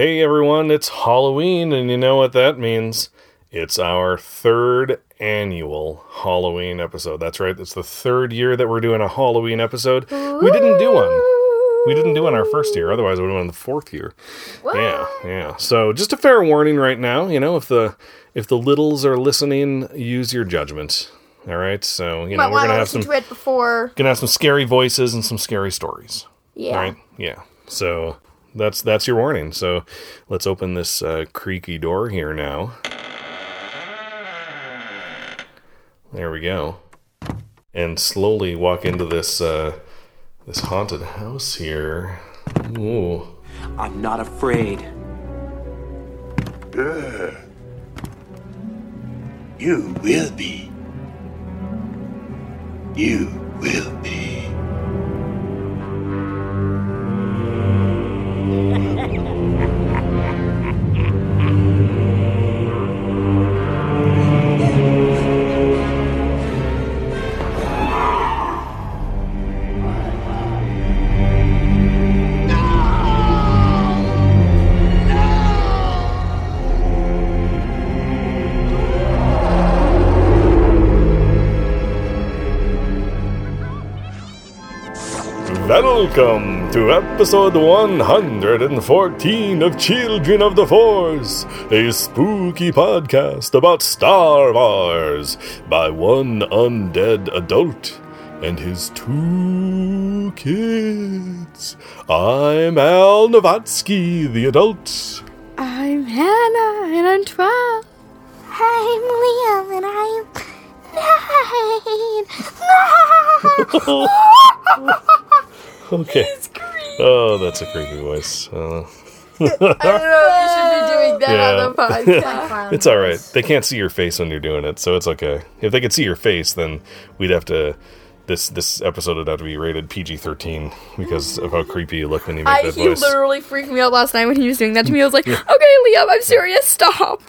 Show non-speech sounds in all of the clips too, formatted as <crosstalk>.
Hey everyone, it's Halloween, and you know what that means? It's our third annual Halloween episode. That's right, it's the third year that we're doing a Halloween episode. We didn't do one. We didn't do one our first year, otherwise it would have been the fourth year. Yeah, yeah. So just a fair warning right now, you know, if the if the littles are listening, use your judgment. All right, so you know Might we're gonna to have some to it before. gonna have some scary voices and some scary stories. Yeah. Right? Yeah. So that's that's your warning. So let's open this uh, creaky door here now. There we go. And slowly walk into this uh, this haunted house here. Ooh. I'm not afraid. You will be. You will be. Welcome to episode 114 of Children of the Force, a spooky podcast about Star Wars by one undead adult and his two kids. I'm Al Nowatzki, the adult. I'm Hannah, and I'm 12. I'm Liam, and I'm nine. <laughs> <laughs> <laughs> Okay. Oh, that's a creepy voice. Uh, I don't know if we should be doing that Yeah. on the <laughs> podcast. <laughs> it's all right. They can't see your face when you're doing it, so it's okay. If they could see your face, then we'd have to. This this episode would have to be rated PG-13 because of how creepy you look when you make I, that he voice. literally freaked me out last night when he was doing that to me. I was like, <laughs> okay, Liam, I'm serious. Stop.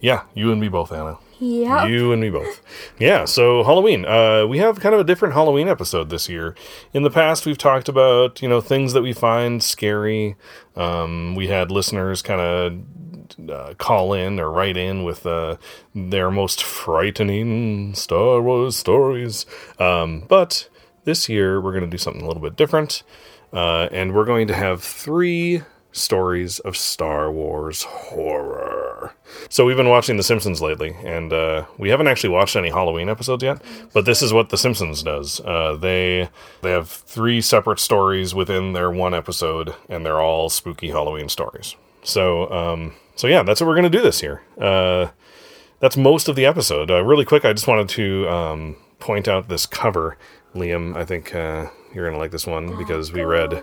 Yeah, you and me both, Anna. Yeah. You and me both. Yeah, so Halloween. Uh, we have kind of a different Halloween episode this year. In the past, we've talked about, you know, things that we find scary. Um, we had listeners kind of uh, call in or write in with uh, their most frightening Star Wars stories. Um, but this year, we're going to do something a little bit different. Uh, and we're going to have three stories of Star Wars horror. So we've been watching The Simpsons lately, and uh, we haven't actually watched any Halloween episodes yet. But this is what The Simpsons does. Uh, they they have three separate stories within their one episode, and they're all spooky Halloween stories. So um, so yeah, that's what we're gonna do this year. Uh, that's most of the episode. Uh, really quick, I just wanted to um, point out this cover, Liam. I think uh, you're gonna like this one because we read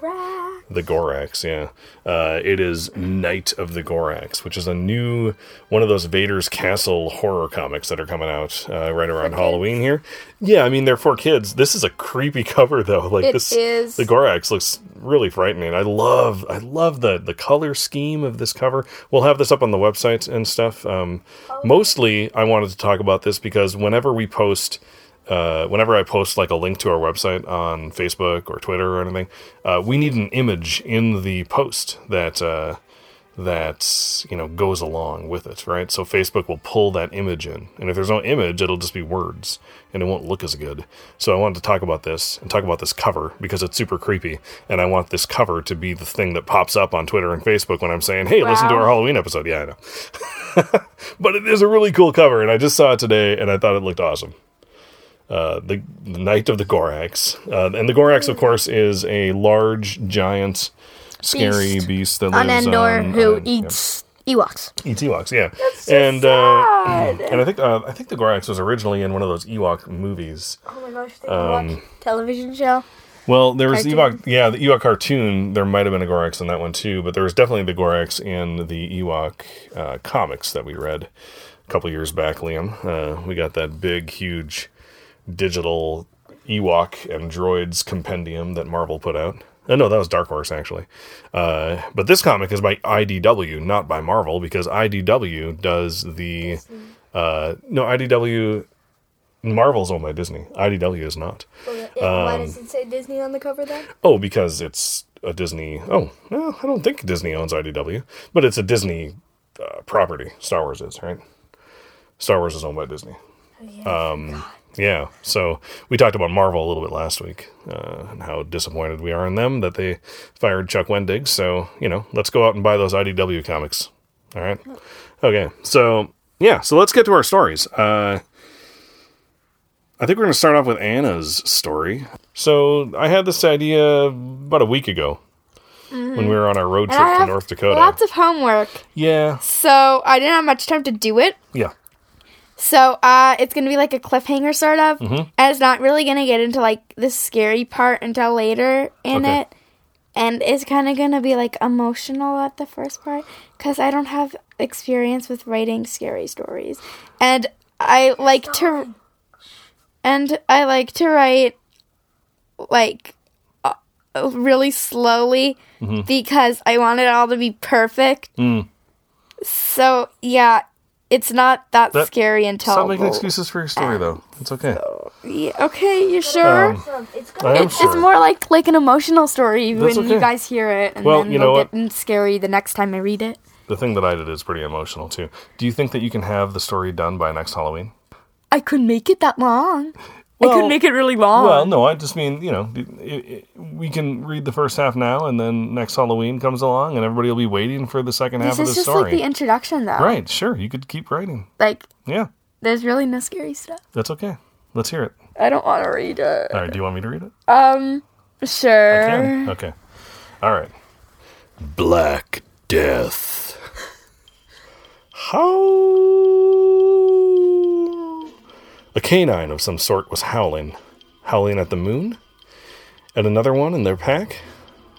the Gorax. Yeah, uh, it is Night of the Gorax, which is a new one of those Vader's Castle horror comics that are coming out uh, right around Halloween here. Yeah, I mean they're for kids. This is a creepy <laughs> cover though. Like It this, is. the Gorax looks really frightening. I love, I love the the color scheme of this cover. We'll have this up on the website and stuff. Um, mostly, I wanted to talk about this because whenever we post uh, whenever I post like a link to our website on Facebook or Twitter or anything, uh, we need an image in the post that uh, that you know goes along with it, right? So Facebook will pull that image in, and if there's no image, it'll just be words, and it won't look as good. So I wanted to talk about this and talk about this cover because it's super creepy, and I want this cover to be the thing that pops up on Twitter and Facebook when I'm saying, "Hey, listen to our Halloween episode." Yeah, I know, <laughs> but it is a really cool cover, and I just saw it today, and I thought it looked awesome uh, the, the Night of the Gorax. Uh, and the Gorax, of course, is a large, giant, scary beast, Beast that On lives Endor, on, who uh, eats Ewoks. eats Ewoks. Yeah, so and. Uh, and I think uh, I think the Gorax was originally in one of those Ewok movies. Oh my gosh, the Ewok television show. Well, there was Cartoon. Ewok, yeah, the Ewok cartoon. There might have been a Gorax in that one too, but there was definitely the Gorax in the Ewok uh, comics that we read a couple years back. Liam, uh, we got that big, huge digital Ewok and droids compendium that Marvel put out. Uh, no, that was Dark Horse actually. Uh, but this comic is by IDW, not by Marvel, because IDW does the. Uh, no, IDW. Marvel's owned by Disney. IDW is not. Why does it say Disney on the cover then? Oh, because it's a Disney. Oh, well, I don't think Disney owns IDW, but it's a Disney uh, property. Star Wars is right. Star Wars is owned by Disney. Um, yeah, so we talked about Marvel a little bit last week uh, and how disappointed we are in them that they fired Chuck Wendig. So you know, let's go out and buy those IDW comics. All right. Okay. So yeah. So let's get to our stories. Uh, I think we're going to start off with Anna's story. So I had this idea about a week ago when we were on our road trip to North Dakota. Lots of homework. yeah. So I didn't have much time to do it. Yeah. So uh, it's gonna be like a cliffhanger sort of, Mm-hmm. and it's not really gonna get into like the scary part until later in Okay. it, and it's kind of gonna be like emotional at the first part because I don't have experience with writing scary stories, and I like to, and I like to write like uh, really slowly Mm-hmm. because I want it all to be perfect. Mm. So yeah, it's not that, That- scary until Stop making excuses for your story, though. It's okay. Yeah, okay, you sure? Um, I am it's, sure. it's more like like an emotional story That's when okay. you guys hear it, and Well, then you know what? get scary the next time I read it. the thing that I did is pretty emotional too. Do you think that you can have the story done by next Halloween? I couldn't make it that long. I Well- could make it really long. Well, no, I just mean you know it, it, we can read the first half now, and then next Halloween comes along, and everybody will be waiting for the second half of the story. this is just like the introduction, though. right? Sure, you could keep writing. Like, Yeah, there's really no scary stuff. that's okay. Let's hear it. I don't want to read it. All right, do you want me to read it? Um, sure. Can. Okay. All right. Black Death. How? A canine of some sort was howling. Howling at the moon? At another one in their pack?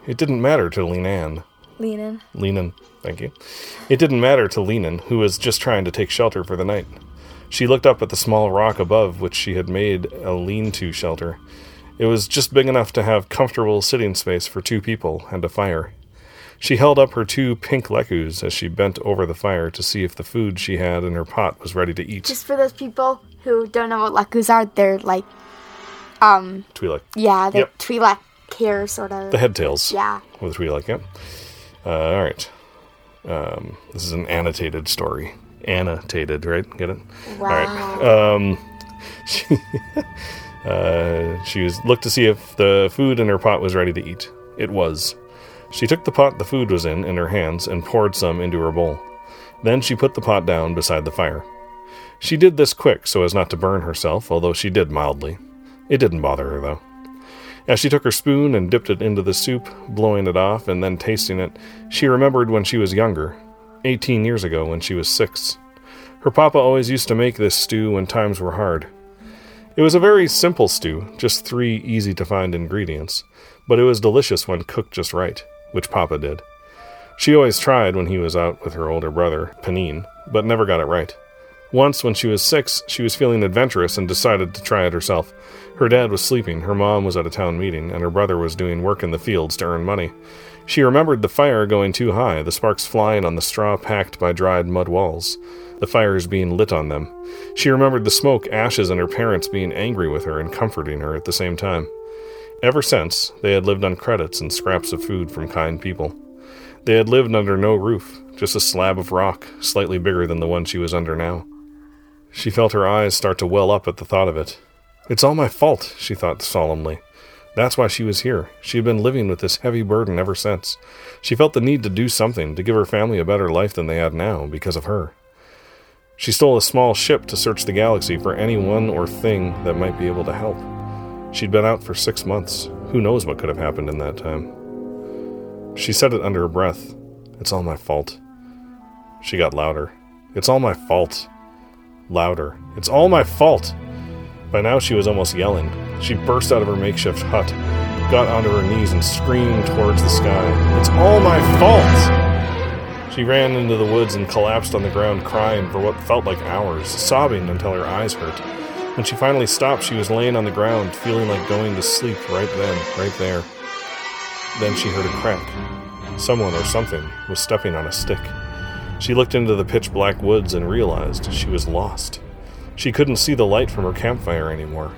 It didn't matter to Leanan. Lean in. Leanan, thank you. It didn't matter to Leanan, who was just trying to take shelter for the night. She looked up at the small rock above which she had made a lean to shelter. It was just big enough to have comfortable sitting space for two people and a fire. She held up her two pink lekkus as she bent over the fire to see if the food she had in her pot was ready to eat. Just for those people who don't know what lakus are, they're like, um, Twi'lek. yeah, they're Yep. Twi'lek hair, sort of. The head tails. Yeah. With Twi'lek, yep. Uh, all right. Um, this is an annotated story. Annotated, right? Get it? Wow. All right. Um, <laughs> she, uh, she was looked to see if the food in her pot was ready to eat. It was. She took the pot the food was in in her hands and poured some into her bowl. Then she put the pot down beside the fire. She did this quick so as not to burn herself, although she did mildly. It didn't bother her, though. As she took her spoon and dipped it into the soup, blowing it off and then tasting it, she remembered when she was younger, 18 years ago when she was six. Her papa always used to make this stew when times were hard. It was a very simple stew, just three easy to find ingredients, but it was delicious when cooked just right, which papa did. She always tried when he was out with her older brother, Panine, but never got it right. Once, when she was six, she was feeling adventurous and decided to try it herself. Her dad was sleeping, her mom was at a town meeting, and her brother was doing work in the fields to earn money. She remembered the fire going too high, the sparks flying on the straw packed by dried mud walls, the fires being lit on them. She remembered the smoke, ashes, and her parents being angry with her and comforting her at the same time. Ever since, they had lived on credits and scraps of food from kind people. They had lived under no roof, just a slab of rock, slightly bigger than the one she was under now. She felt her eyes start to well up at the thought of it. It's all my fault, she thought solemnly. That's why she was here. She had been living with this heavy burden ever since. She felt the need to do something to give her family a better life than they had now because of her. She stole a small ship to search the galaxy for anyone or thing that might be able to help. She'd been out for six months. Who knows what could have happened in that time? She said it under her breath. It's all my fault. She got louder. It's all my fault. Louder. It's all my fault. By now she was almost yelling. She burst out of her makeshift hut, got onto her knees, and screamed towards the sky. It's all my fault! She ran into the woods and collapsed on the ground, crying for what felt like hours, sobbing until her eyes hurt. When she finally stopped, she was laying on the ground, feeling like going to sleep right then, right there. Then she heard a crack. Someone or something was stepping on a stick. She looked into the pitch black woods and realized she was lost. She couldn't see the light from her campfire anymore.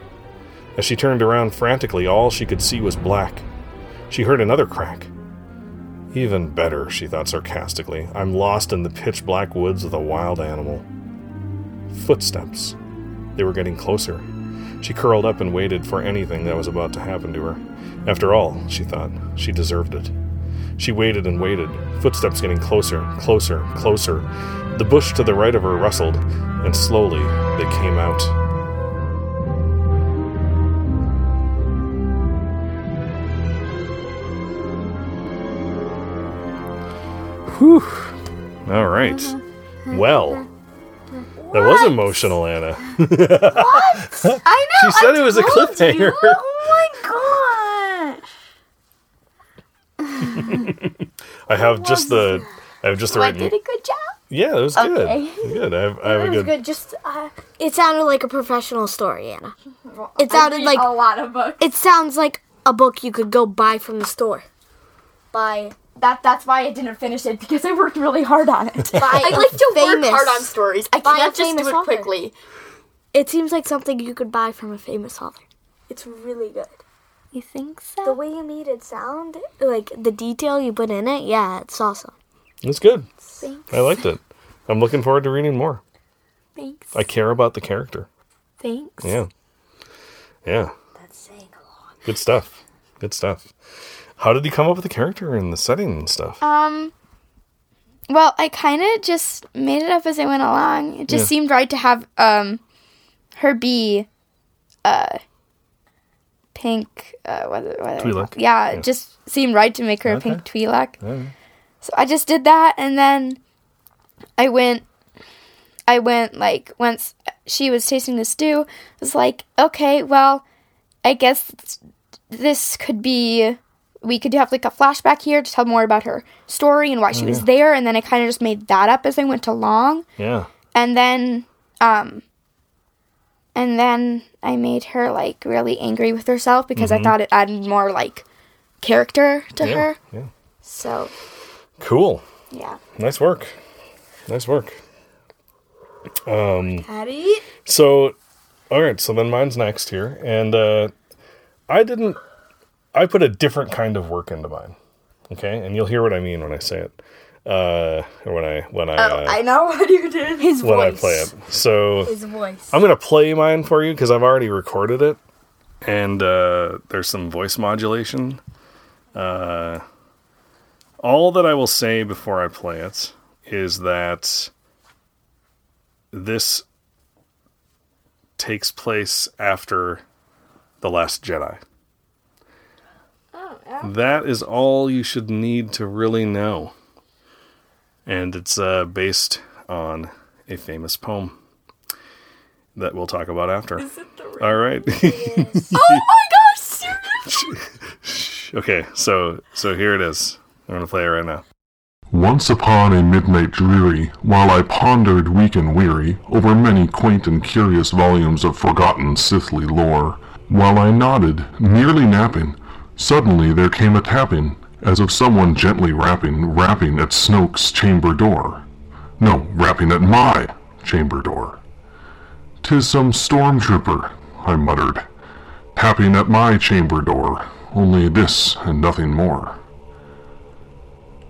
As she turned around frantically, all she could see was black. She heard another crack. Even better, she thought sarcastically. I'm lost in the pitch black woods with a wild animal. Footsteps. They were getting closer. She curled up and waited for anything that was about to happen to her. After all, she thought, she deserved it. She waited and waited, footsteps getting closer, closer, closer. The bush to the right of her rustled, and slowly they came out. Whew. All right. Well, that was emotional, Anna. <laughs> What? I know. She said I it was a cliffhanger. you. Oh <laughs> my gosh. I have just the. I have just the right. I right. did a good job. Yeah, it was Okay. good. Good. I have, I have a It was good. good. Just uh, it sounded like a professional story, Anna. It sounded like a lot of books. it sounds like a book you could go buy from the store. Buy That that's why I didn't finish it because I worked really hard on it. buy <laughs> I a like to famous, work hard on stories. I By a can't just famous do it author. quickly. It seems like something you could buy from a famous author. It's really good. You think so? The way you made it sound, like the detail you put in it, yeah, it's awesome. It's good. Thanks. I liked it. I'm looking forward to reading more. Thanks. I care about the character. Thanks. Yeah. Yeah. That's saying a lot. Good stuff. Good stuff. How did you come up with the character and the setting and stuff? Um. Well, I kind of just made it up as I went along. It just Yeah. seemed right to have um, her be, uh, pink. Uh, what, what Twi'lek? Yeah, Yeah. it just seemed right to make her Okay. a pink Twi'lek. Alright. So I just did that, and then I went. I went like once she was tasting the stew. I was like, okay, well, I guess this could be. We could have like a flashback here to tell more about her story and why she was there, and then I kind of just made that up as I went along, Yeah. and then, um, and then I made her like really angry with herself because I thought it added more like character to Mm-hmm. Yeah. her. Yeah. So Cool. yeah. Nice work. Nice work. Patty? So, all right. So then mine's next here, and uh, I didn't. I put a different kind of work into mine. Okay, and you'll hear what I mean when I say it. Uh, or when I when I uh, I know <laughs> what you did. His when I play it. So His voice. I'm gonna play mine for you because I've already recorded it, and uh, there's some voice modulation. Uh, all that I will say before I play it is that this takes place after the Last Jedi. That is all you should need to really know, and it's uh, based on a famous poem that we'll talk about after. All right. <laughs> Oh my gosh! <laughs> okay, so so here it is. I'm gonna play it right now. Once upon a midnight dreary, while I pondered weak and weary over many quaint and curious volumes of forgotten Sithly lore, while I nodded, nearly napping, suddenly there came a tapping, as of someone gently rapping, rapping at Snoke's chamber door. No, rapping at my chamber door. "'Tis some stormtrooper," I muttered, tapping at my chamber door, only this and nothing more.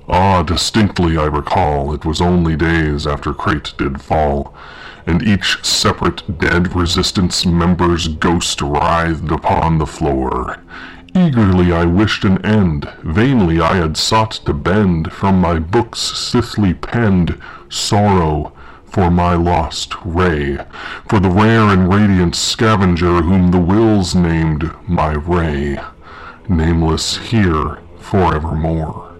Ah, distinctly I recall it was only days after Crait did fall, and each separate dead resistance member's ghost writhed upon the floor. Eagerly I wished an end, vainly I had sought to bend. From my books sithly penned sorrow for my lost Rey, for the rare and radiant scavenger whom the Whills named my Rey, nameless here forevermore.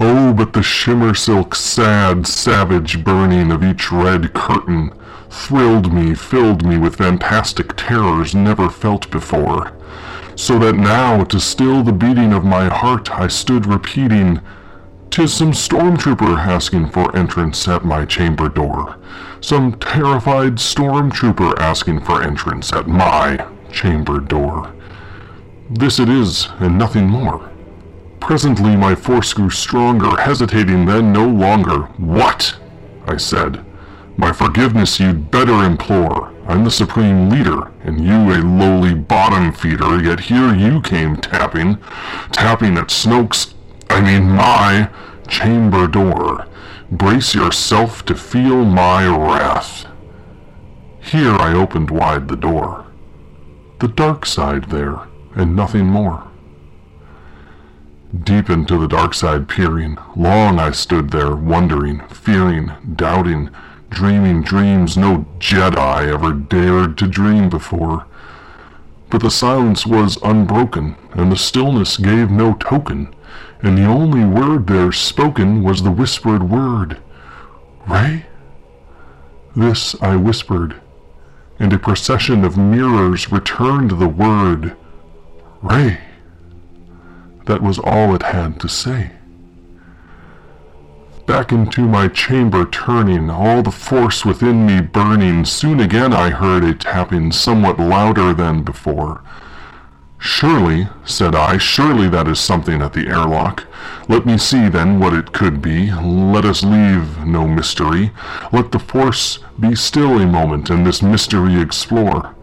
Oh, but the shimmer silk sad, savage burning of each red curtain thrilled me, filled me with fantastic terrors never felt before. So that now, to still the beating of my heart, I stood repeating, "'Tis some stormtrooper asking for entrance at my chamber door. Some terrified stormtrooper asking for entrance at my chamber door. This it is, and nothing more. Presently my force grew stronger, hesitating then no longer. What? I said. My forgiveness you'd better implore. I'm the supreme leader, and you a lowly bottom feeder, yet here you came tapping, tapping at Snoke's I mean my, chamber door. Brace yourself to feel my wrath. Here I opened wide the door. The dark side there, and nothing more. Deep into the dark side peering, long I stood there, wondering, fearing, doubting, dreaming dreams no Jedi ever dared to dream before. But the silence was unbroken, and the stillness gave no token, and the only word there spoken was the whispered word, Rey? This I whispered, and a procession of mirrors returned the word, Rey. That was all it had to say. Back into my chamber turning, all the force within me burning, soon again I heard a tapping somewhat louder than before. Surely, said I, surely that is something at the airlock. Let me see then what it could be. Let us leave no mystery. Let the force be still a moment and this mystery explore.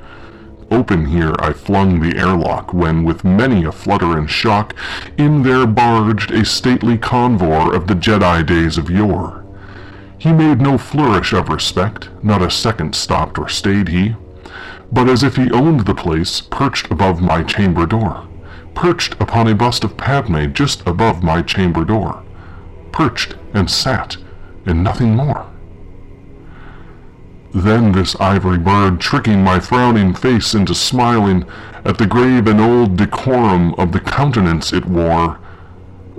Open here I flung the airlock, when with many a flutter and shock, in there barged a stately convor of the Jedi days of yore. He made no flourish of respect, not a second stopped or stayed he, but as if he owned the place, perched above my chamber door, perched upon a bust of Padme just above my chamber door, perched and sat, and nothing more. Then this ivory bird, tricking my frowning face into smiling at the grave and old decorum of the countenance it wore.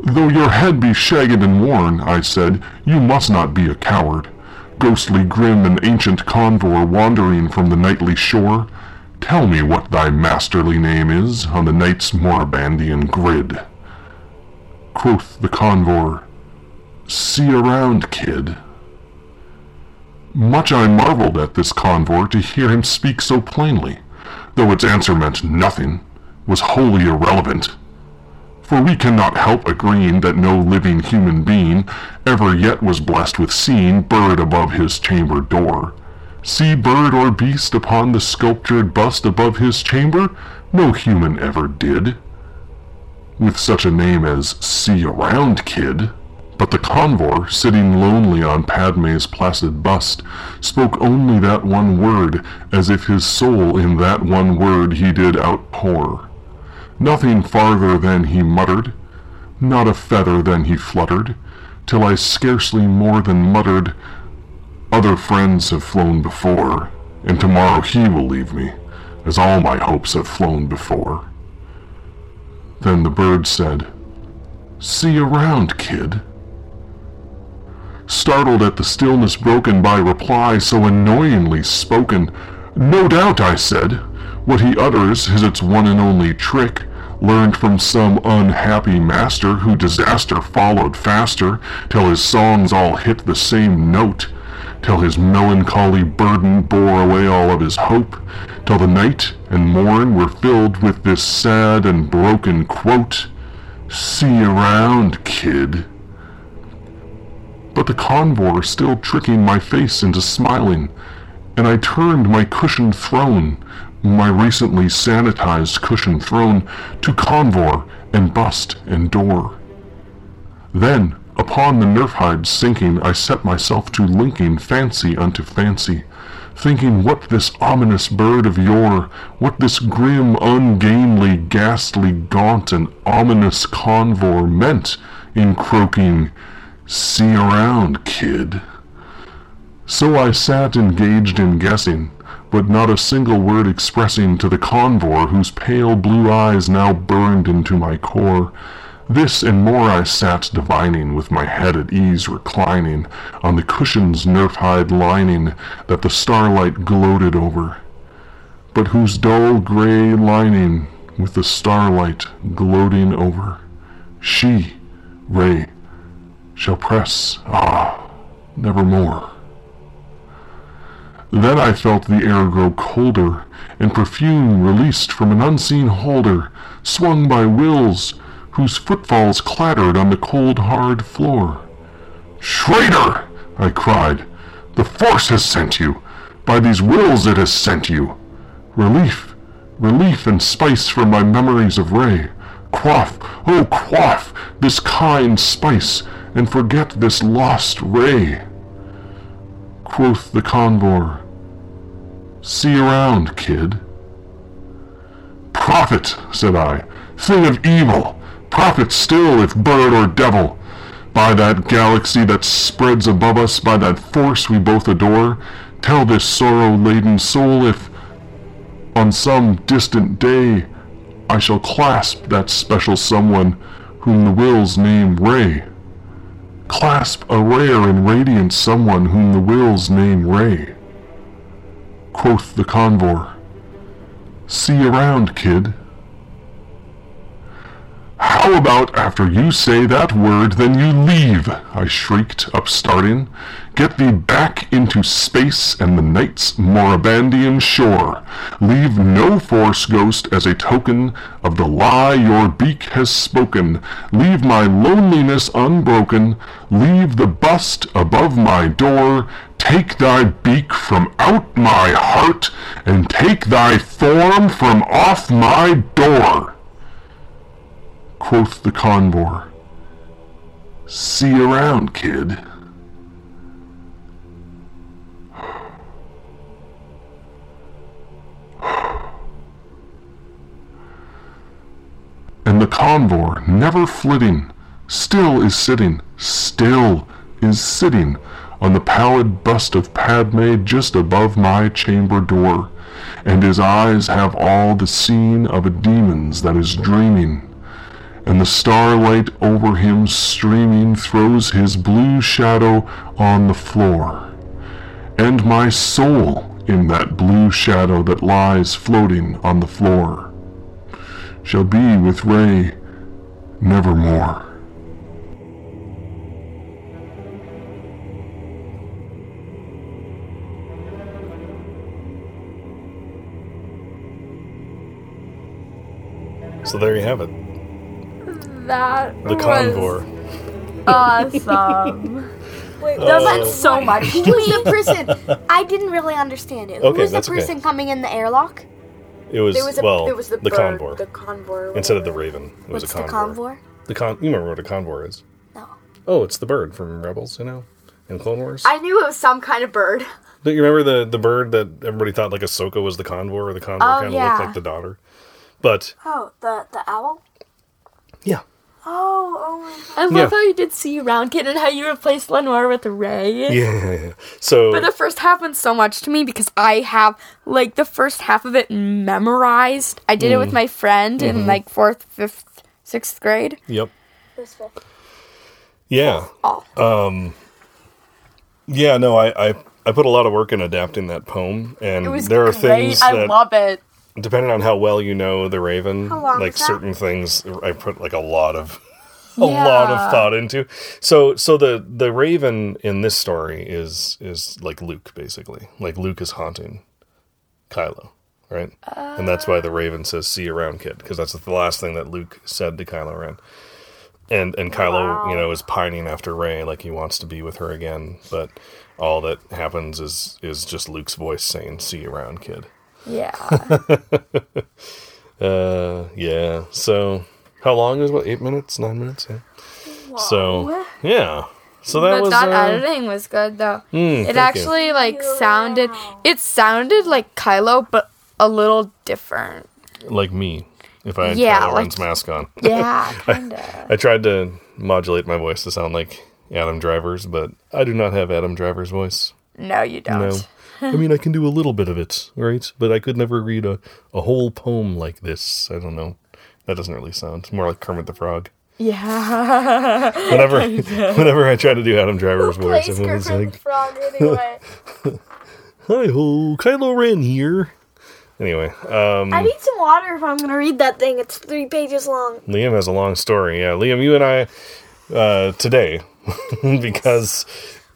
Though your head be shagged and worn, I said, you must not be a coward. Ghostly grim and ancient convor wandering from the nightly shore, tell me what thy masterly name is on the night's Morabandian grid. Quoth the convor, See around, kid. Much I marveled at this convor to hear him speak so plainly, though its answer meant nothing, was wholly irrelevant. For we cannot help agreeing that no living human being ever yet was blessed with seeing bird above his chamber door. See bird or beast upon the sculptured bust above his chamber? No human ever did. With such a name as See Around Kid, but the convor, sitting lonely on Padme's placid bust, spoke only that one word, as if his soul in that one word he did outpour. Nothing farther than he muttered, not a feather than he fluttered, till I scarcely more than muttered, Other friends have flown before, and tomorrow he will leave me, as all my hopes have flown before. Then the bird said, See around, kid startled at the stillness broken by reply so annoyingly spoken. No doubt, I said, what he utters is its one and only trick, learned from some unhappy master who disaster followed faster, till his songs all hit the same note, till his melancholy burden bore away all of his hope, till the night and morn were filled with this sad and broken quote, See you around, kid but the convor still tricking my face into smiling, and I turned my cushioned throne, my recently sanitized cushioned throne, to convor and bust and door. Then, upon the nerf hide sinking, I set myself to linking fancy unto fancy, thinking what this ominous bird of yore, what this grim, ungainly, ghastly, gaunt, and ominous convor meant in croaking, See around, kid. So I sat engaged in guessing, but not a single word expressing to the convor whose pale blue eyes now burned into my core. This and more I sat divining, with my head at ease reclining on the cushion's nerf-hide lining that the starlight gloated over, but whose dull gray lining with the starlight gloating over. She, Rey, shall press, ah, nevermore. Then I felt the air grow colder, and perfume released from an unseen holder, swung by Whills whose footfalls clattered on the cold hard floor. Traitor! I cried. The Force has sent you. By these Whills it has sent you. Relief, relief and spice from my memories of Rey. Quaff, oh quaff, this kind spice, and forget this lost Rey. Quoth the convor, See around, kid. Prophet, said I, thing of evil, prophet still if bird or devil. By that galaxy that spreads above us, by that force we both adore, tell this sorrow-laden soul if, on some distant day, I shall clasp that special someone whom the Whills name Rey. Clasp a rare and radiant someone whom the Whills name Rey. Quoth the convor, See around, kid. How about after you say that word, then you leave? I shrieked, upstarting. Get thee back into space and the night's Morabandian shore. Leave no force ghost as a token of the lie your beak has spoken. Leave my loneliness unbroken. Leave the bust above my door. Take thy beak from out my heart, and take thy form from off my door. Quoth the convor, See around, kid. And the convor, never flitting, still is sitting, still is sitting on the pallid bust of Padme just above my chamber door, and his eyes have all the scene of a demon's that is dreaming. And the starlight over him streaming throws his blue shadow on the floor. And my soul in that blue shadow that lies floating on the floor shall be with Rey nevermore. So there you have it. That The was convor. awesome. <laughs> Wait, that Uh, meant so much to who's the person? I didn't really understand it. Okay, Who's the that's okay. person coming in the airlock? It was, There was a well there was the, the bird, convor the convor instead of the raven. It was What's a the convor. convor? The con. You remember what a convor is? No. Oh, it's the bird from Rebels. You know, in Clone Wars. I knew it was some kind of bird. Don't you remember the the bird that everybody thought like Ahsoka was the convor, or the convor Oh, kind of yeah. looked like the daughter? But Oh, the the owl. Yeah, Oh, oh my god. I love Yeah. how you did see around kid and how you replaced Lenore with Rey. yeah, yeah. yeah. So But the first half meant so much to me because I have like the first half of it memorized. I did it Mm. with my friend Mm-hmm. in like fourth, fifth, sixth grade. yep, This yeah, Oh, yeah. No, I, I I put a lot of work in adapting that poem, and it was there are great. things I that love it. Depending on how well you know the Raven, like certain things, I put like a lot of a lot of thought into. So so the the Raven in this story is is like Luke basically, like Luke is haunting Kylo, right? and that's why the Raven says "See you around, kid," because that's the last thing that Luke said to Kylo Ren. And and Kylo, you know, is pining after Rey, like he wants to be with her again, but all that happens is is just Luke's voice saying "See you around, kid." Yeah. <laughs> Uh, yeah. So, how long is what? Eight minutes? Nine minutes? Yeah. So, yeah. So that but was. that uh, editing was good though. mm, it thank you. actually like sounded it sounded like Kylo but a little different. like me. If I had Yeah, Kylo like- Ren's mask on, Yeah, <laughs> kinda. I tried to modulate my voice to sound like Adam Driver's, but I do not have Adam Driver's voice. no, you don't. No. I mean, I can do a little bit of it, right? But I could never read a, a whole poem like this. I don't know. That doesn't really sound more like Kermit the Frog. Yeah. Whenever, <laughs> whenever I try to do Adam Driver's voice, Plays everyone's like, the Frog anyway. <laughs> Hi ho, Kylo Ren here. Anyway, um, I need some water if I'm gonna read that thing. It's three pages long. Liam has a long story. Yeah, Liam, you and I uh, today <laughs> because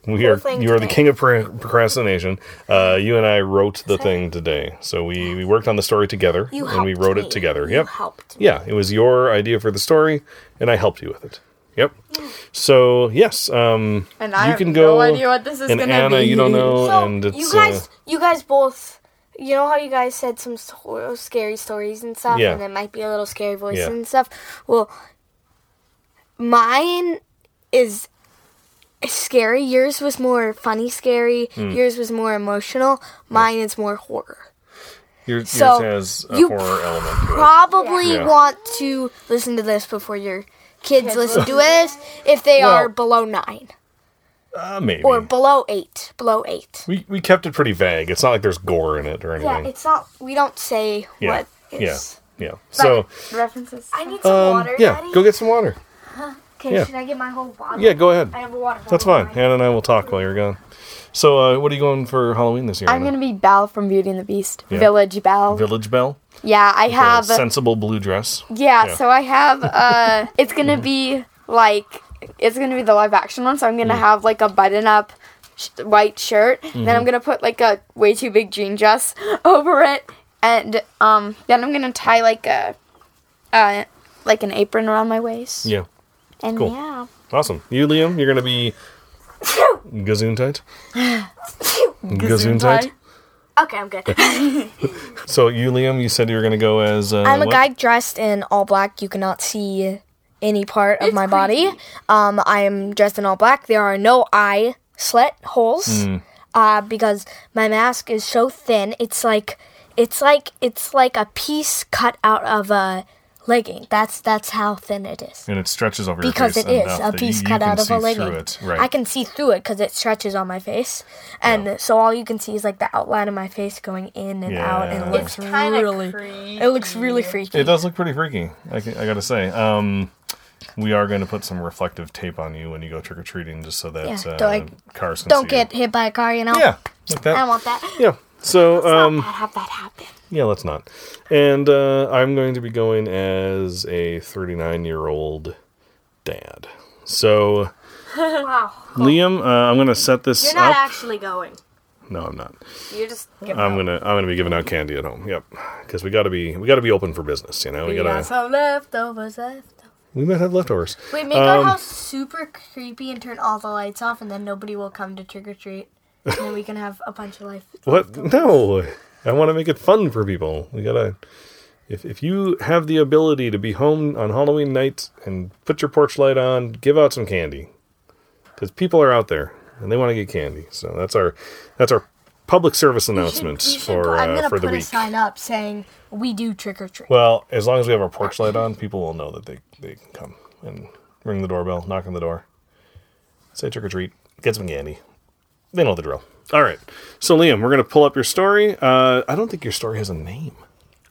we are you are the king of procrastination. Uh, you and I wrote the thing today, so we, we worked on the story together You and we wrote me. it together. You Yep. helped. me. Yeah, it was your idea for the story, and I helped you with it. Yep. So yes, um, And I you have can no go. idea what this is and gonna Anna, be. you don't know, So and it's you guys, uh, you guys both you know how you guys said some sto- scary stories and stuff, Yeah. and it might be a little scary voice Yeah. and stuff. Well, mine is scary. Yours was more funny, scary. Hmm. Yours was more emotional. Mine is more horror. Your, yours So, has a you horror element to. Probably Yeah. want to listen to this before your kids listen to this if they Well- are below nine Uh, maybe. or below eight. Below eight. we, we kept it pretty vague. It's not like there's gore in it or anything. Yeah, it's not. We don't say yeah. what yeah. is. Yeah. So, References. I need some um, water. yeah, Daddy. go get some water. Okay, yeah. should I get my whole bottle? Yeah, go ahead. I have a water. That's fine. Hannah and I will talk while you're gone. So, uh, what are you going for Halloween this year? I'm Anna? gonna be Belle from Beauty and the Beast. Yeah. Village Belle. Village Belle. yeah, I A have. A sensible blue dress. Yeah, Yeah. so I have uh <laughs> it's gonna be like it's gonna be the live action one, so I'm gonna have like a button up sh- white shirt, then I'm gonna put like a way too big jean dress <laughs> over it, and um then I'm gonna tie like a uh like an apron around my waist. Yeah. And cool. yeah. Awesome. You, Liam, you're going to be gazoon tight? gazoon tight? Okay, I'm good. <laughs> So, you, Liam, you said you were going to go as. Uh, I'm a what? guy dressed in all black. You cannot see any part of my body. Um, I am dressed in all black. There are no eye slit holes. Hmm. Uh, because my mask is so thin. It's like it's like it's like a piece cut out of a legging. That's that's how thin it is. And it stretches over Because your it face is enough a that piece you, you cut can out of see a through legging. It. Right. I can see through it because it stretches on my face, and so all you can see is like the outline of my face going in and out, and it Yeah. looks really, it looks really freaky. It does look pretty freaky. I, can- I gotta say. Um, we are going to put some reflective tape on you when you go trick or treating, just so that Yeah, uh, don't, like, cars can Don't see get hit by a car, you know. Yeah, like that. I don't want that. Yeah. So, um, have that happen. yeah, let's not. And uh, I'm going to be going as a 39 year old dad. So, <laughs> Wow. Liam, uh, I'm going to set this up. You're not up. actually going. no, I'm not. You're just. I'm gonna I'm gonna be giving out candy at home. Yep, because we got to be we got to be open for business. You know, we gotta some leftovers left. we might have leftovers. Wait, make our Um, house super creepy and turn all the lights off, and then nobody will come to trick or treat. And then we can have a bunch of life. <laughs> What? No, I want to make it fun for people. We gotta. If if you have the ability to be home on Halloween night and put your porch light on, give out some candy, because people are out there and they want to get candy. So that's our that's our public service announcement for I'm uh, gonna for the put a sign up saying we do trick or treat. Well, as long as we have our porch light on, people will know that they they can come and ring the doorbell, knock on the door, say trick or treat, get some candy. They know the drill. All right. So Liam, we're gonna pull up your story. Uh, I don't think your story has a name.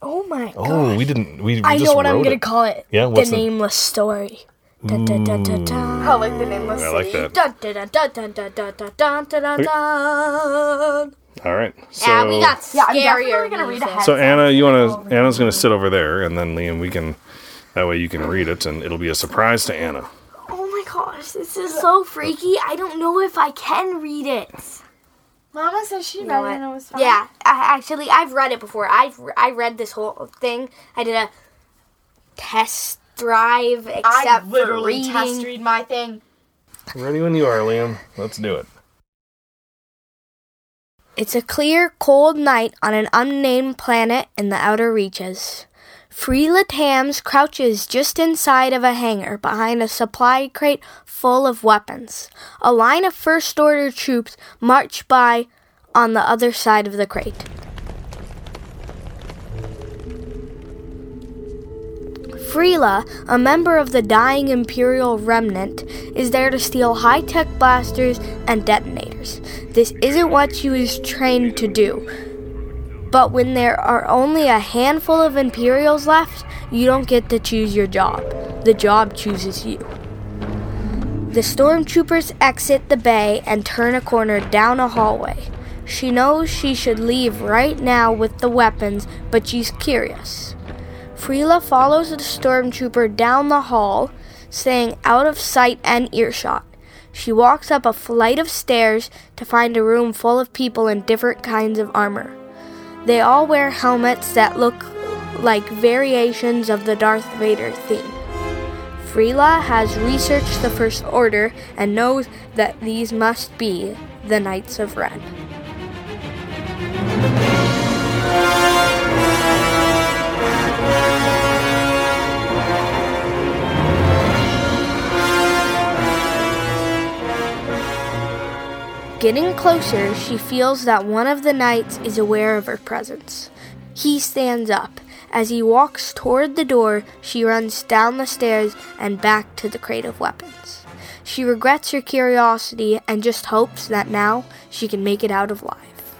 Oh my god! Oh, we didn't. We, we I just know what I'm gonna it. call it. Yeah, what's the the- nameless story. Dun, dun, dun, dun, dun. I like the nameless I like that. Dun, dun, dun, dun, dun, dun, dun, dun, dun, dun, dun. All right. So, Yeah, we got Yeah, I'm scarier definitely gonna read ahead. so Anna, you want to? Anna's gonna sit over there, and then Liam, we can. That way you can read it, and it'll be a surprise to Anna. Oh my gosh, this is so freaky. I don't know if I can read it. Mama says she You read it and it was fine. Yeah, I, actually, I've read it before. I've I read this whole thing. I did a test drive, except I for literally reading. test read my thing. Ready when you are, Liam. Let's do it. It's a clear, cold night on an unnamed planet in the outer reaches. Freela Tams crouches just inside of a hangar behind a supply crate full of weapons. A line of First Order troops march by on the other side of the crate. Freela, a member of the dying Imperial Remnant, is there to steal high tech blasters and detonators. This isn't what she was trained to do. But when there are only a handful of Imperials left, you don't get to choose your job. The job chooses you. The stormtroopers exit the bay and turn a corner down a hallway. She knows she should leave right now with the weapons, but she's curious. Freela follows the stormtrooper down the hall, staying out of sight and earshot. She walks up a flight of stairs to find a room full of people in different kinds of armor. They all wear helmets that look like variations of the Darth Vader theme. Freela has researched the First Order and knows that these must be the Knights of Ren. Getting closer, she feels that one of the knights is aware of her presence. He stands up. As he walks toward the door, she runs down the stairs and back to the crate of weapons. She regrets her curiosity and just hopes that now she can make it out of life.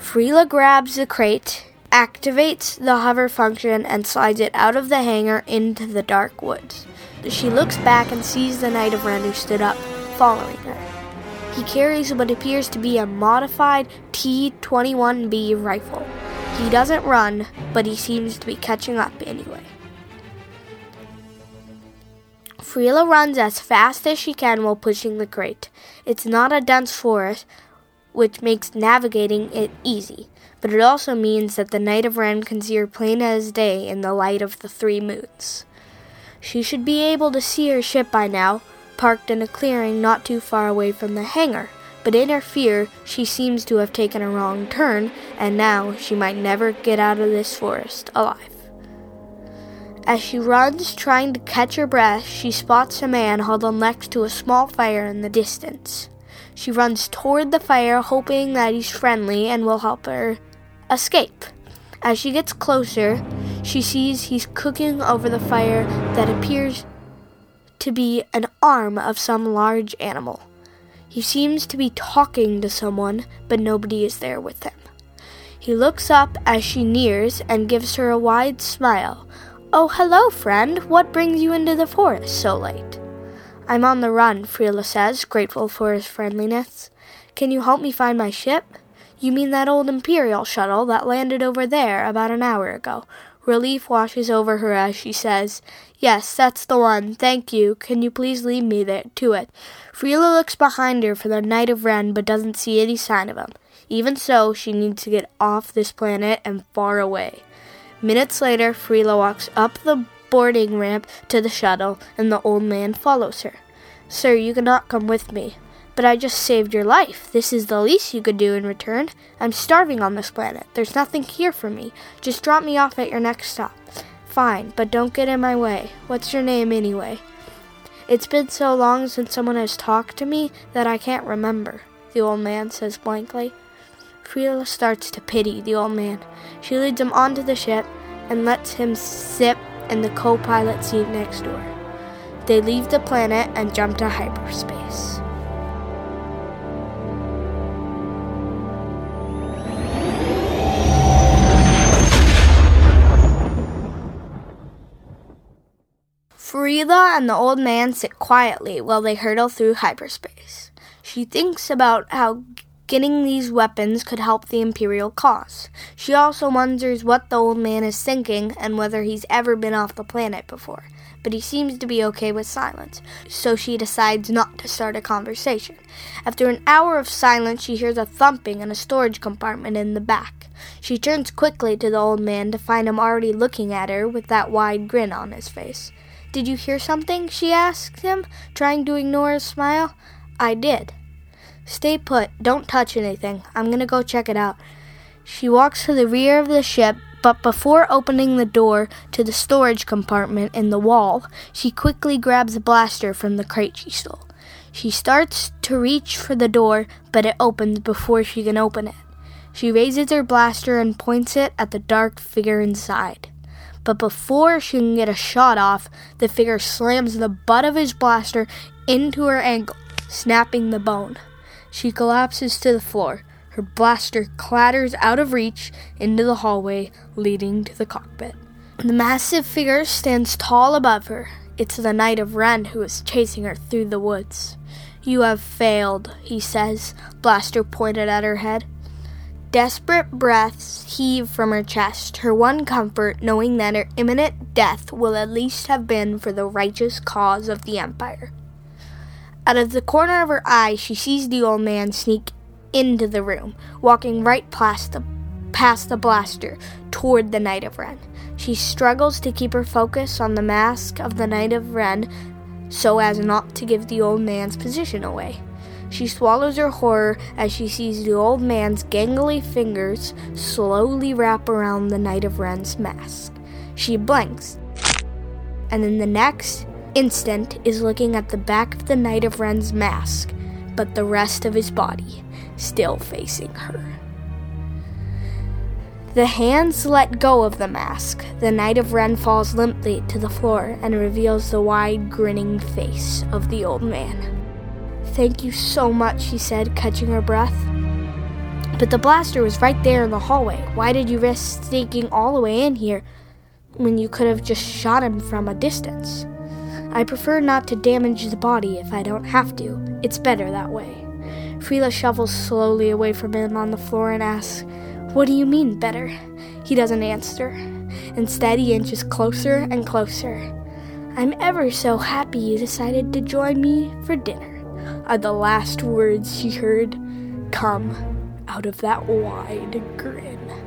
Freela grabs the crate, activates the hover function, and slides it out of the hangar into the dark woods. She looks back and sees the Knight of Ren who stood up, following her. He carries what appears to be a modified T 21B rifle. He doesn't run, but he seems to be catching up anyway. Freela runs as fast as she can while pushing the crate. It's not a dense forest, which makes navigating it easy, but it also means that the Knight of Ren can see her plain as day in the light of the three moons. She should be able to see her ship by now, parked in a clearing not too far away from the hangar, but in her fear, she seems to have taken a wrong turn, and now she might never get out of this forest alive. As she runs, trying to catch her breath, she spots a man huddled next to a small fire in the distance. She runs toward the fire, hoping that he's friendly and will help her escape. As she gets closer, she sees he's cooking over the fire that appears to be an arm of some large animal. He seems to be talking to someone, but nobody is there with him. He looks up as she nears and gives her a wide smile. Oh, hello, friend. What brings you into the forest so late? I'm on the run, Freela says, grateful for his friendliness. Can you help me find my ship? You mean that old Imperial shuttle that landed over there about an hour ago? Relief washes over her as she says, Yes, that's the one. Thank you. Can you please lead me there to it? Freela looks behind her for the Knight of Ren but doesn't see any sign of him. Even so, she needs to get off this planet and far away. Minutes later, Freela walks up the boarding ramp to the shuttle, and the old man follows her. Sir, you cannot come with me. But I just saved your life. This is the least you could do in return. I'm starving on this planet. There's nothing here for me. Just drop me off at your next stop. Fine, but don't get in my way. What's your name anyway? It's been so long since someone has talked to me that I can't remember, the old man says blankly. Freela starts to pity the old man. She leads him onto the ship and lets him sit in the co pilot seat next door. They leave the planet and jump to hyperspace. Freela and the old man sit quietly while they hurtle through hyperspace. She thinks about how getting these weapons could help the Imperial cause. She also wonders what the old man is thinking and whether he's ever been off the planet before. But he seems to be okay with silence, so she decides not to start a conversation. After an hour of silence, she hears a thumping in a storage compartment in the back. She turns quickly to the old man to find him already looking at her with that wide grin on his face. Did you hear something? she asked him, trying to ignore his smile. I did. Stay put. Don't touch anything. I'm gonna go check it out. She walks to the rear of the ship, but before opening the door to the storage compartment in the wall, she quickly grabs a blaster from the crate she stole. She starts to reach for the door, but it opens before she can open it. She raises her blaster and points it at the dark figure inside. But before she can get a shot off, the figure slams the butt of his blaster into her ankle, snapping the bone. She collapses to the floor. Her blaster clatters out of reach into the hallway leading to the cockpit. The massive figure stands tall above her. It's the Knight of Ren who is chasing her through the woods. You have failed, he says, blaster pointed at her head. Desperate breaths heave from her chest, her one comfort knowing that her imminent death will at least have been for the righteous cause of the Empire. Out of the corner of her eye, she sees the old man sneak into the room, walking right past the, past the blaster toward the Knight of Ren. She struggles to keep her focus on the mask of the Knight of Ren so as not to give the old man's position away. She swallows her horror as she sees the old man's gangly fingers slowly wrap around the Knight of Ren's mask. She blinks, and in the next instant is looking at the back of the Knight of Ren's mask. but the rest of his body still facing her. The hands let go of the mask. The Knight of Ren falls limply to the floor and reveals the wide, grinning face of the old man. Thank you so much, she said, catching her breath. But the blaster was right there in the hallway. Why did you risk sneaking all the way in here when you could have just shot him from a distance? I prefer not to damage the body if I don't have to. It's better that way. Freela shovels slowly away from him on the floor and asks, What do you mean, better? He doesn't answer. Instead, he inches closer and closer. I'm ever so happy you decided to join me for dinner, are the last words she heard come out of that wide grin.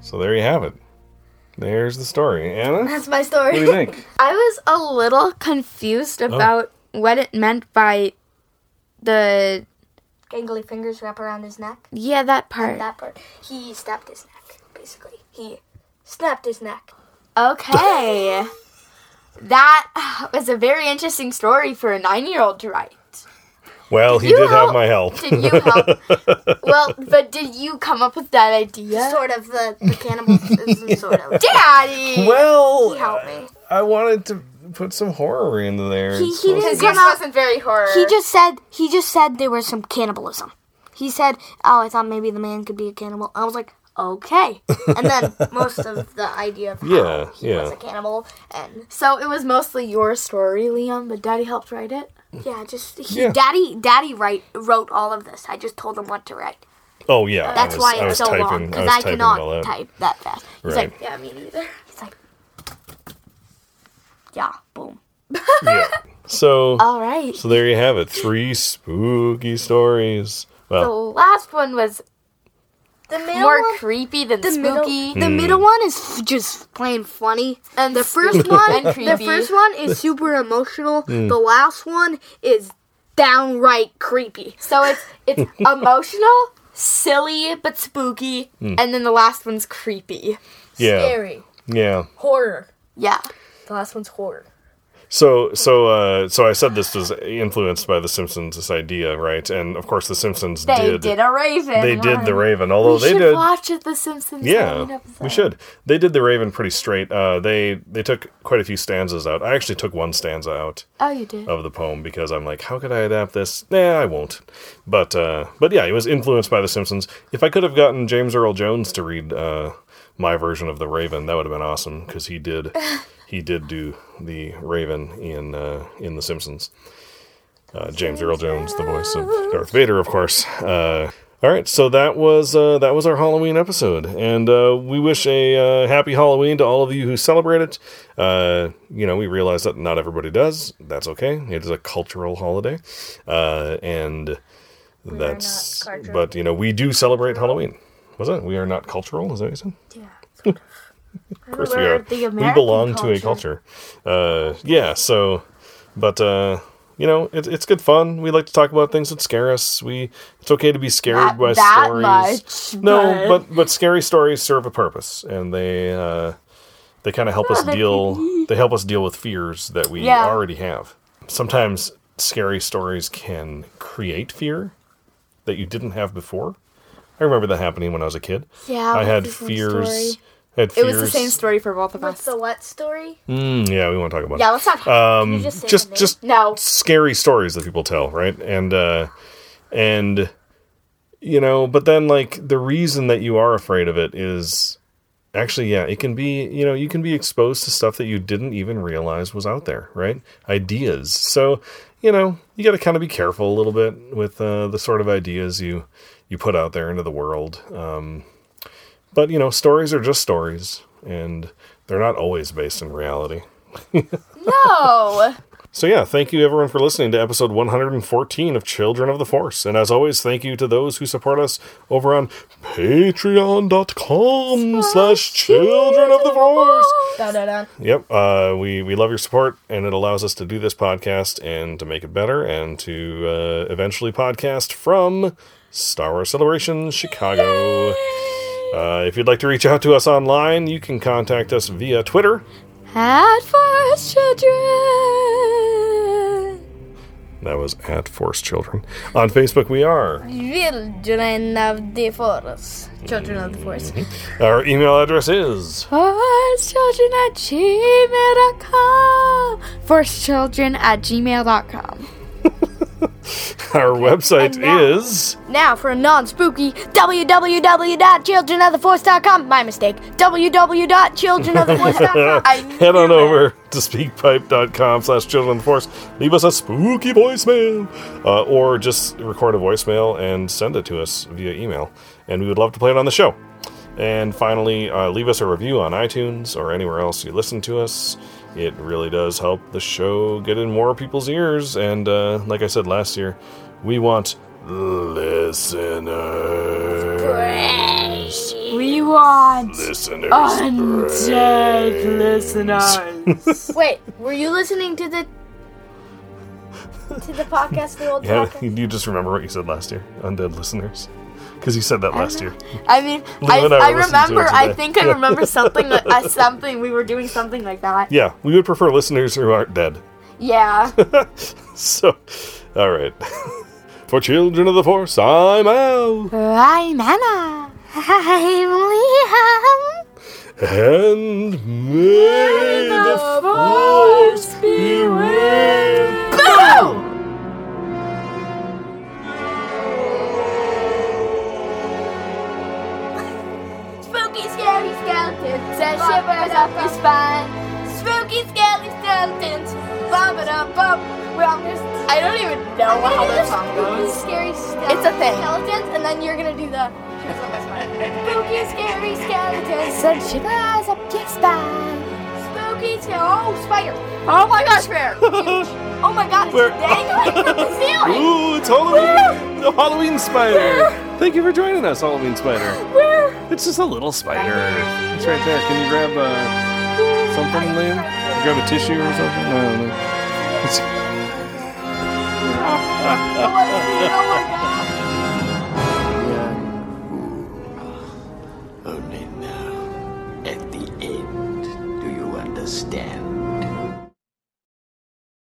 So there you have it. There's the story. Anna, That's my story. what story. do you think? <laughs> I was a little confused oh. about what it meant by the Gangly fingers wrap around his neck. yeah that part. That part. He snapped his neck, basically. He snapped his neck. Okay. that was a very interesting story for a nine year old to write. Well, he you did have my help. Did you help? <laughs> well, but did you come up with that idea? Sort of the, the cannibalism, sort of. Daddy! Well, He helped me. I wanted to put some horror into there. He- It's he didn't come out- wasn't very horror. He just said he just said there was some cannibalism. He said, "Oh, I thought maybe the man could be a cannibal." I was like, "Okay." And then <laughs> most of the idea of how Yeah, he yeah. was a cannibal and So it was mostly your story, Liam, but Daddy helped write it. yeah, just he, Yeah. daddy daddy write wrote all of this. I just told him what to write. Oh yeah, I That's was- why it's was so long because was I, typing it all cannot out. type that fast. He's Right. like, Yeah, me neither. He's like, yeah, boom. yeah. <laughs> So, All right. so there you have it. Three spooky stories. Well, The last one was The middle more one, creepy than the middle, spooky. the middle one is f- just plain funny. And The first one, and the first one is super emotional. The last one is downright creepy. So it's it's <laughs> emotional, silly, but spooky, Hmm. and then the last one's creepy. yeah, Scary. yeah. Horror. Yeah. The last one's horror. So, so, uh, so I said this was influenced by The Simpsons. This idea, right? And of course, The Simpsons They did. did, a Raven. they did the. Raven, although We they should did. watch it. The Simpsons. Yeah, we should. They did the Raven pretty straight. Uh, they they took quite a few stanzas out. I actually took one stanza out Oh, you did. of the poem because I'm like, how could I adapt this? Nah, I won't. But uh, but yeah, it was influenced by The Simpsons. If I could have gotten James Earl Jones to read uh, my version of the Raven, that would have been awesome because he did <laughs> he did do the Raven in uh, in The Simpsons. Uh, James Earl Jones, the voice of Darth Vader, of course. Uh, all right, so that was uh, that was our Halloween episode, and uh, we wish a uh, happy Halloween to all of you who celebrate it. Uh, you know, we realize that not everybody does. That's okay. It is a cultural holiday, uh, and that's. But you know, we do celebrate Halloween. Was it? We are not cultural. Is that what you said? Yeah. <laughs> Of course we We're We belong to a culture. Uh, yeah. So, but uh, you know, it's it's good fun. We like to talk about things that scare us. We it's okay to be scared Not by stories. much, no, but- but but scary stories serve a purpose, and they uh, they kind of help us deal. They help us deal with fears that we Yeah. already have. Sometimes scary stories can create fear that you didn't have before. I remember that happening when I was a kid. Yeah, I had the same fears. story. Had It fears. was the same story for both of What's us. the what story? Mm, yeah, we want to talk about it. Yeah, let's talk. Um, Can you just say just the name? just No. scary stories that people tell, right? And uh, and you know, but then like the reason that you are afraid of it is actually yeah, it can be you know you can be exposed to stuff that you didn't even realize was out there, right? Ideas. So you know you got to kind of be careful a little bit with uh, the sort of ideas you you put out there into the world. Um, but you know, stories are just stories, and they're not always based in reality. No. <laughs> So yeah, thank you everyone for listening to episode 114 of Children of the Force. And as always, thank you to those who support us over on patreon.com slash children of the force. Yep, uh, we, we love your support, and it allows us to do this podcast and to make it better and to uh, eventually podcast from Star Wars Celebration Chicago. Uh, if you'd like to reach out to us online, you can contact us via Twitter. At Force Children. That was at Force Children. On Facebook, we are. Children of the Force. Children of the Force. Our email address is. Force Children at gmail.com. Force Children at gmail.com. <laughs> Our website is. Now for a non-spooky www.childrenoftheforce.com. My mistake. www.childrenoftheforce.com. <laughs> Head on it. over to speakpipe.com slash children of the force. Leave us a spooky voicemail. Uh, or just record a voicemail and send it to us via email. And we would love to play it on the show. And finally, uh, leave us a review on iTunes or anywhere else you listen to us. It really does help the show get in more people's ears. And uh, like I said last year, we want listeners. We want Listeners. undead listeners. <laughs> Wait, were you listening to the to the podcast, the old Yeah, podcast? you just remember what you said last year, undead listeners, because you said that last year. I mean, <laughs> I, I I were listening to remember. I think I remember something. That, uh, <laughs> something we were doing something like that. Yeah, we would prefer listeners who aren't dead. Yeah. <laughs> So, all right. For children of the force, I'm Al, I'm Anna. I'm Liam. and may the force be with Spooky, shivers up your spine. Spooky, scary skeletons. Bum ba bum. I don't even know how the song spooky, goes. scary skeletons. It's a thing. Skeletons, and then you're gonna do the spooky, scary skeletons. Sun shivers up your spine. Scary. Oh, spider. Oh my gosh, Bear! <laughs> Oh my god, it's Where- dangling from the <laughs> ceiling. Ooh, it's Halloween! The Halloween spider! Thank you for joining us, Halloween spider. Where? It's just a little spider. It's right there. Can you grab uh, something, Liam? Grab a tissue or something? No, no. <laughs> It's- Oh my god. understand.